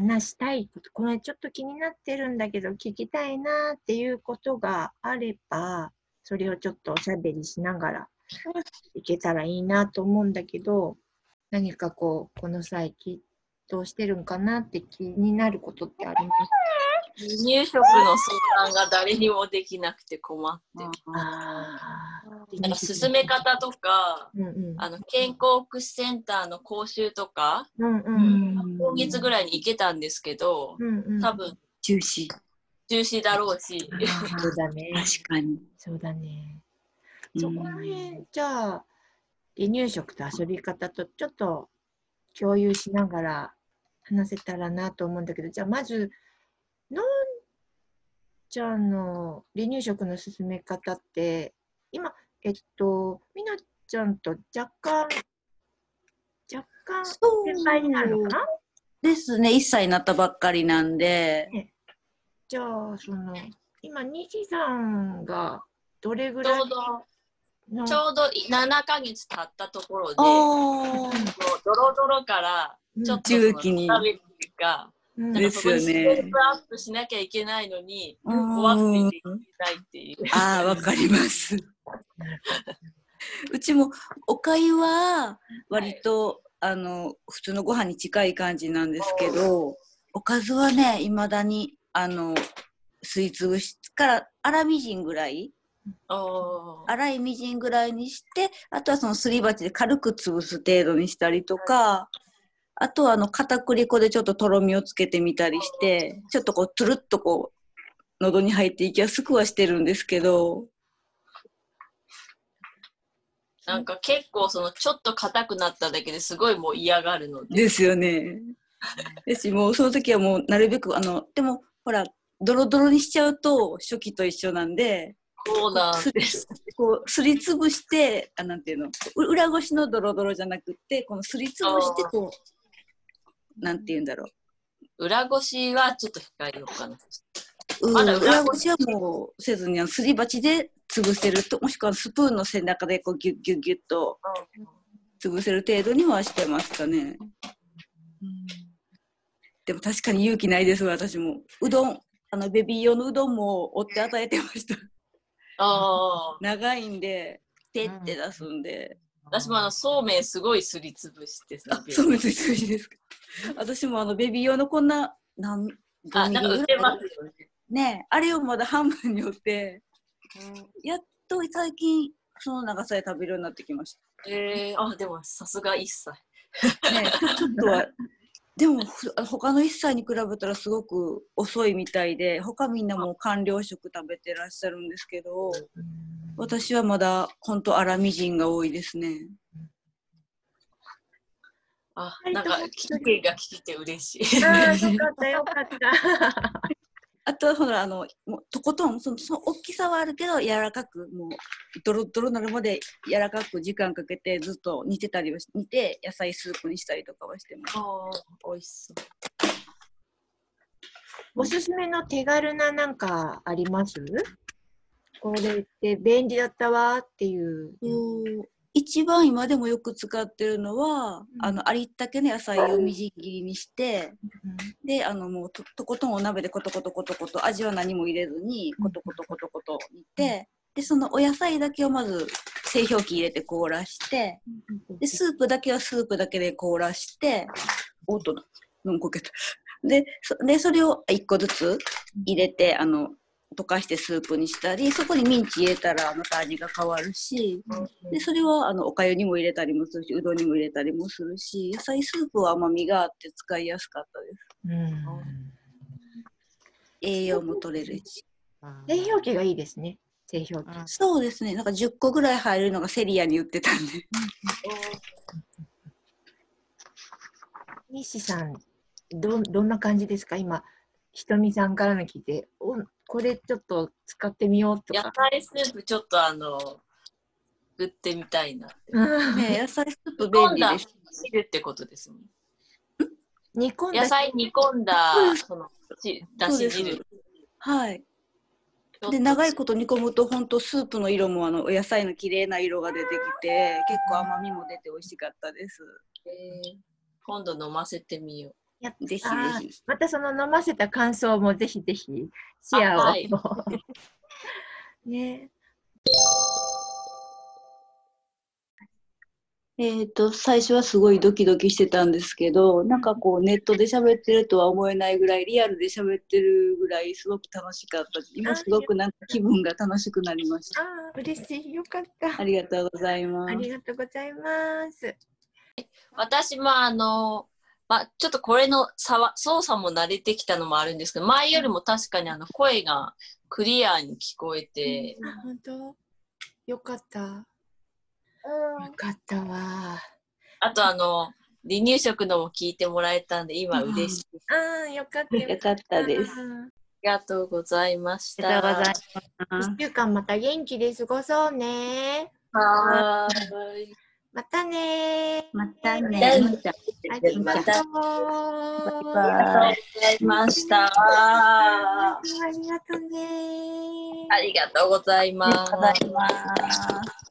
話したいこと、これちょっと気になってるんだけど、聞きたいなっていうことがあれば、それをちょっとおしゃべりしながらいけたらいいなと思うんだけど、何かこう、この際、きどうしてるんかなって気になることってあります離乳食の相談が誰にもできなくて困ってる。あなんか進め方とか、うんうん。あの健康福祉センターの講習とか、うんうん。今月ぐらいに行けたんですけど、うんうん。多分中止。中止だろうし、そうだね。確かに。そうだね。うんそこら辺、じゃあ、離乳食と遊び方とちょっと共有しながら話せたらなと思うんだけど、じゃあまず、のんちゃんの離乳食の進め方って、今、えっと、みなちゃんと若干、若干先輩になるのかな？ですね、1歳になったばっかりなんで、じゃあ、その、今、西さんがどれぐちらいょうどの？ちょうど7ヶ月経ったところで、ドロドロからちょっとその中期に。食べるっていうか、うん。なんかそこにスですよねテップアップしなきゃいけないのに、うん。怖くてできないっていう。あー、わかります。うちもおかゆは割と、あの普通のご飯に近い感じなんですけどおかずはねいまだにあのすいつぶしから粗みじんぐらい。粗いみじんぐらいにしてあとはそのすり鉢で軽く潰す程度にしたりとかあとはあの片栗粉でちょっととろみをつけてみたりしてちょっとこうつるっとこう喉に入っていきやすくはしてるんですけどなんか結構そのちょっと硬くなっただけですごいもう嫌がるので。ですよね。ですもうその時はもうなるべくあのでもほらドロドロにしちゃうと初期と一緒なんでそうなんすです。こうすりつぶしてあなんていうの？う裏ごしのドロドロじゃなくってこのすりつぶしてこうなんていうんだろ裏ごしはちょっと控えようかな。まだ裏裏ごしはもうせずにすり鉢で潰せるともしくはスプーンの背中でこうギュッギュッギュッと潰せる程度にはしてましたね。でも確かに勇気ないです私もうどんあのベビー用のうどんも折って与えてましたああ。長いんでペッて出すんで、私もあのそうめんすごいすりつぶしてさあそうですそうですか私もあのベビー用のこんな何あ、なんか売ってますよね。ねあれをまだ半分に折ってやっと最近その長さで食べるようになってきましえー、あ、でもさすが1歳。たねちょっとはでもふ他の1歳に比べたらすごく遅いみたいで他みんなもう完了食食べてらっしゃるんですけど私はまだ本当粗みじんが多いですねあ、なんか聞きが聞いて嬉しい。ああ、よかった、よかった。あとはほらあのもうとことんそのその大きさはあるけど柔らかくもうドロドロなるまで柔らかく時間かけてずっと煮てたりはし煮て野菜スープにしたりとかはしてます。あー美味しそう。おすすめの手軽ななんかあります？これって便利だったわっていう。一番今でもよく使ってるのは、うん。あのありったけの野菜をみじん切りにしてであのもうととことんお鍋でコトコトコトコト味は何も入れずにコトコトコトコト煮て、でそのお野菜だけをまず製氷機入れて凍らしてでスープだけはスープだけで凍らしておっと飲むこけた。でそでそれを1個ずつ入れてあの溶かしてスープにしたりそこにミンチ入れたらまた味が変わるしでそれはあのおかゆにも入れたりもするしうどんにも入れたりもするし野菜スープは甘みがあって使いやすかったです。うん。栄養も取れるし。製氷機がいいですね。製氷機。そうですね。なんか10個ぐらい入るのがセリアに売ってたんで。西さん、どどん。な感じですか今、ひとみさん。からの聞いて、おこれちょっと使ってみようと野か。菜スープちょっとあの、売ってみたいなって。うんね野菜スープ煮込んだ便利です汁ってことですもん。煮込んだ野菜煮込んだそのしだし汁す。はいで長いこと煮込むと本当スープの色もあのお野菜の綺麗な色が出てきて結構甘みも出て美味しかったですえー今度飲ませてみよやっぜひぜひ。またその飲ませた感想もぜひぜひシェアを。あはいね。えっ、と、最初はすごいドキドキしてたんですけど、なんかこうネットで喋ってるとは思えないぐらい、リアルで喋ってるぐらいすごく楽しかったし。今すごくなんか気分が楽しくなりました。ああ、嬉しい。よかった。ありがとうございます。ありがとうございます。私もあの、まあ、ちょっとこれの差は操作も慣れてきたのもあるんですけど前よりも確かにあの声がクリアに聞こえて、あ、本当？よかった。よかったわ。あとあの離乳食のも聞いてもらえたんで今嬉しい。ああ、よかった。よかったです。ありがとうございましありがとうございた。ます。一週間また元気で過ごそうね。はーい。またね。またね。ねありがとう。バイバイありがとうございました。ありがとうね。ありがとうございます。ありがとうございます。